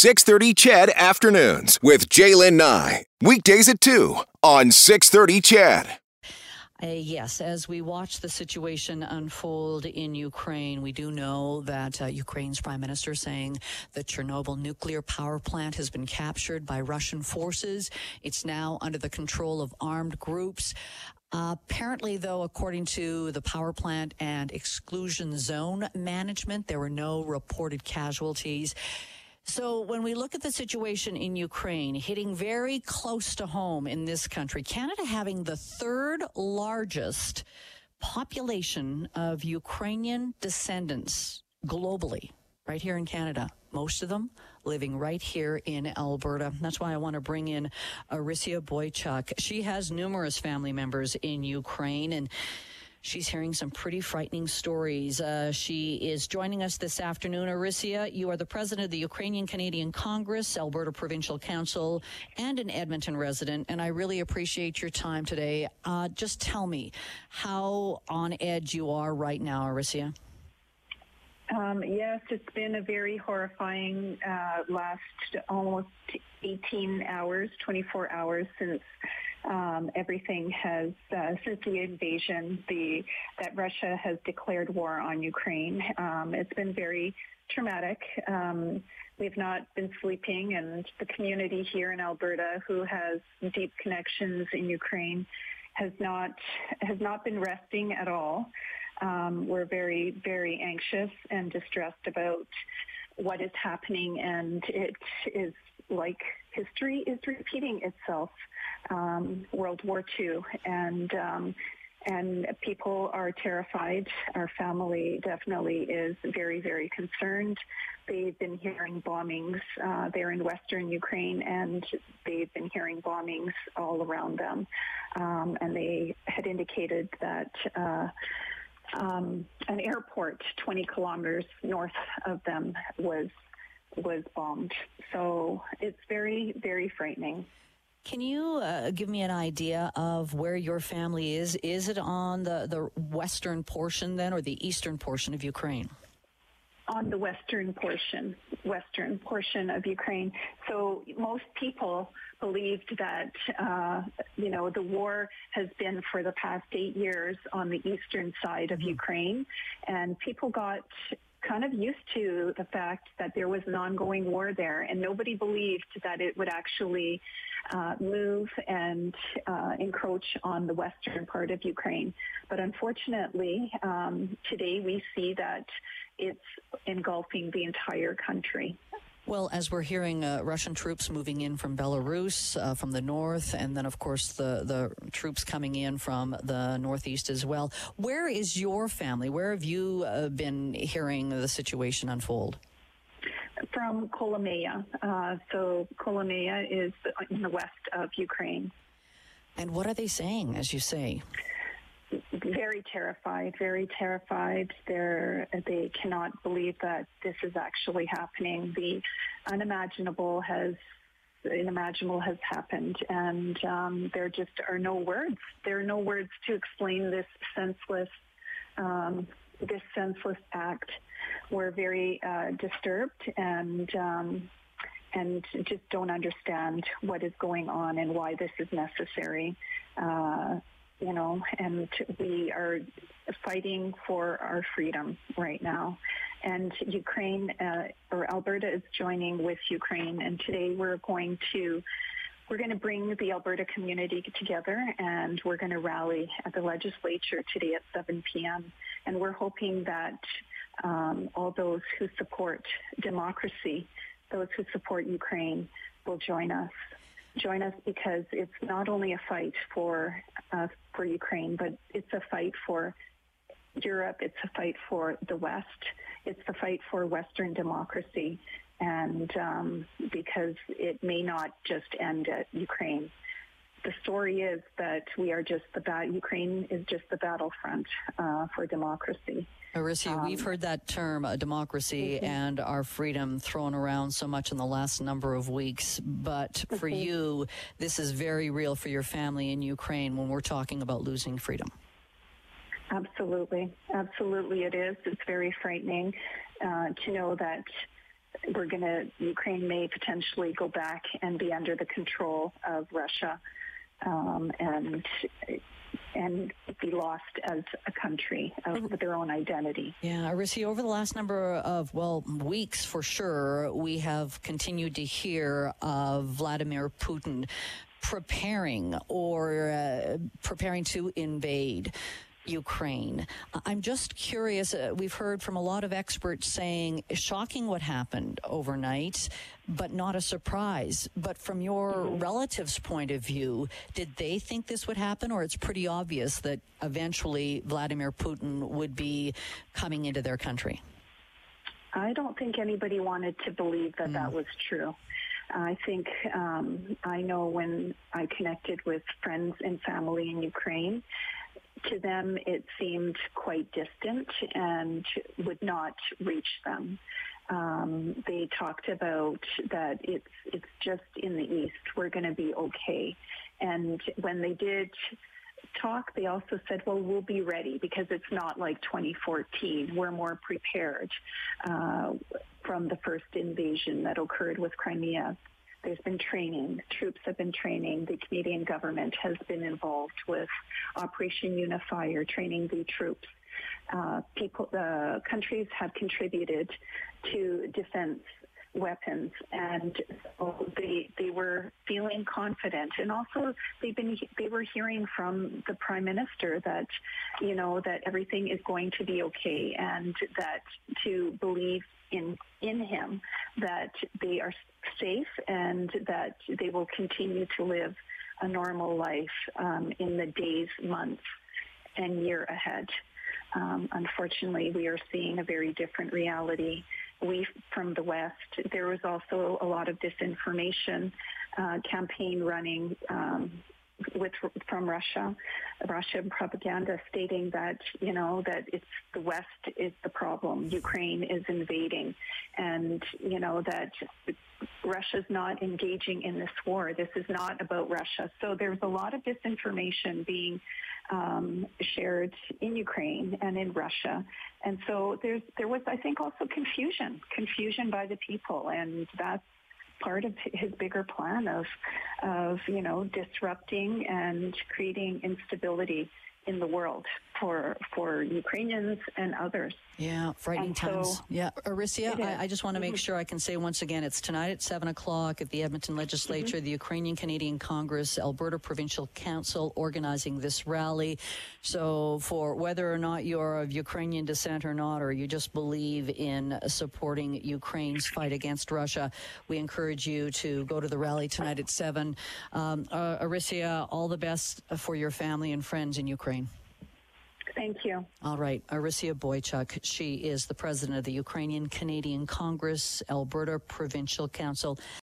630 CHED Afternoons with Jaylen Nye. Weekdays at 2 on 630 CHED. Uh, yes, as we watch the situation unfold in Ukraine, we do know that uh, Ukraine's prime minister saying the Chernobyl nuclear power plant has been captured by Russian forces. It's now under the control of armed groups. Uh, apparently, though, according to the power plant and exclusion zone management, there were no reported casualties. So, when we look at the situation in Ukraine, hitting very close to home in this country, Canada having the third largest population of Ukrainian descendants globally, right here in Canada, most of them living right here in Alberta. That's why I want to bring in Orysia Boychuk. She has numerous family members in Ukraine and She's hearing some pretty frightening stories. Uh, she is joining us this afternoon. Orysia, you are the president of the Ukrainian Canadian Congress, Alberta Provincial Council, and an Edmonton resident. And I really appreciate your time today. Uh, just tell me how on edge you are right now, Orysia. Um, yes, it's been a very horrifying uh, last almost 18 hours, 24 hours since um, everything has uh, since the invasion, the that Russia has declared war on Ukraine. Um, it's been very traumatic. Um, we've not been sleeping, and the community here in Alberta, who has deep connections in Ukraine, has not has not been resting at all. Um, we're very very anxious and distressed about what is happening, and it is like history is repeating itself um, World War II, and um, and people are terrified. Our family definitely is very, very concerned. They've been hearing bombings. Uh, in western Ukraine, and they've been hearing bombings all around them. Um, and they had indicated that. Uh, um, an airport 20 kilometers north of them was was bombed. So it's very, very frightening. Can you uh, give me an idea of where your family is? Is it on the, the western portion then or the eastern portion of Ukraine? On the western portion, western portion of Ukraine. So most people believed that, uh, you know, the war has been for the past eight years on the eastern side of mm-hmm. Ukraine. And people got kind of used to the fact that there was an ongoing war there, and nobody believed that it would actually uh, move and uh, encroach on the western part of Ukraine. But unfortunately, um, today we see that it's engulfing the entire country. Well, as we're hearing uh, Russian troops moving in from Belarus, uh, from the north, and then, of course, the, the troops coming in from the northeast as well. Where is your family? Where have you uh, been hearing the situation unfold? From Kolomea. Uh, so, Kolomea is in the west of Ukraine. And what are they saying, as you say? Very terrified, very terrified. They're, they cannot believe that this is actually happening. The unimaginable has unimaginable has happened, and um, there just are no words. There are no words to explain this senseless, um, this senseless act. We're very uh, disturbed and. Um, and just don't understand what is going on and why this is necessary. Uh, you know, and we are fighting for our freedom right now. And Ukraine uh, or Alberta is joining with Ukraine, and today we're going to we're going to bring the Alberta community together, and we're going to rally at the legislature today at 7 p.m. And we're hoping that um, all those who support democracy, those who support Ukraine, will join us join us because it's not only a fight for uh, for Ukraine, but it's a fight for Europe. It's a fight for the West. It's the fight for Western democracy, and um, because it may not just end at Ukraine. The story is that we are just the bat- Ukraine is just the battlefront uh, for democracy. Orysia, um, we've heard that term, uh, democracy mm-hmm. and our freedom, thrown around so much in the last number of weeks. But for mm-hmm. you, this is very real for your family in Ukraine when we're talking about losing freedom. Absolutely. Absolutely, it is. It's very frightening uh, to know that we're going to, Ukraine may potentially go back and be under the control of Russia um, and and be lost as a country of with their own identity. Yeah, Orysia, over the last number of, well, weeks for sure, we have continued to hear of Vladimir Putin preparing or uh, preparing to invade. Ukraine. I'm just curious. Uh, we've heard from a lot of experts saying shocking what happened overnight, but not a surprise. But from your mm-hmm. relatives' point of view, did they think this would happen, or it's pretty obvious that eventually Vladimir Putin would be coming into their country? I don't think anybody wanted to believe that mm. that was true. I think um, I know when I connected with friends and family in Ukraine, to them it seemed quite distant and would not reach them. Um, they talked about that it's it's just in the east. We're going to be okay. And when they did talk, they also said, well, we'll be ready because it's not like 2014. We're more prepared uh, from the first invasion that occurred with Crimea. There's been training. Troops have been training. The Canadian government has been involved with Operation Unifier, training the troops. Uh, people, the countries have contributed to defense weapons and so they they were feeling confident and also they've been they were hearing from the prime minister that you know that everything is going to be okay and that to believe in in him that they are safe and that they will continue to live a normal life um, in the days, months, and year ahead. Um, unfortunately, we are seeing a very different reality. We, from the West, there was also a lot of disinformation uh, campaign running um, with from Russia, Russian propaganda stating that you know that it's the West is the problem, Ukraine is invading, and you know that Russia's not engaging in this war. This is not about Russia. So there's a lot of disinformation being um, shared in Ukraine and in Russia, and so there's there was I think also confusion, confusion by the people, and that's part of his bigger plan of, of you know, disrupting and creating instability in the world for for Ukrainians and others. Yeah, frightening times. Yeah, Orysia, I, I, just want to make mm-hmm. sure I can say once again, it's tonight at seven o'clock at the Edmonton Legislature, mm-hmm. the Ukrainian Canadian Congress, Alberta Provincial Council organizing this rally. So, for whether or not you're of Ukrainian descent or not, or you just believe in supporting Ukraine's fight against Russia, we encourage you to go to the rally tonight at seven. Um, uh, Orysia, all the best for your family and friends in Ukraine. Thank you. All right. Orysia Boychuk, she is the president of the Ukrainian Canadian Congress, Alberta Provincial Council.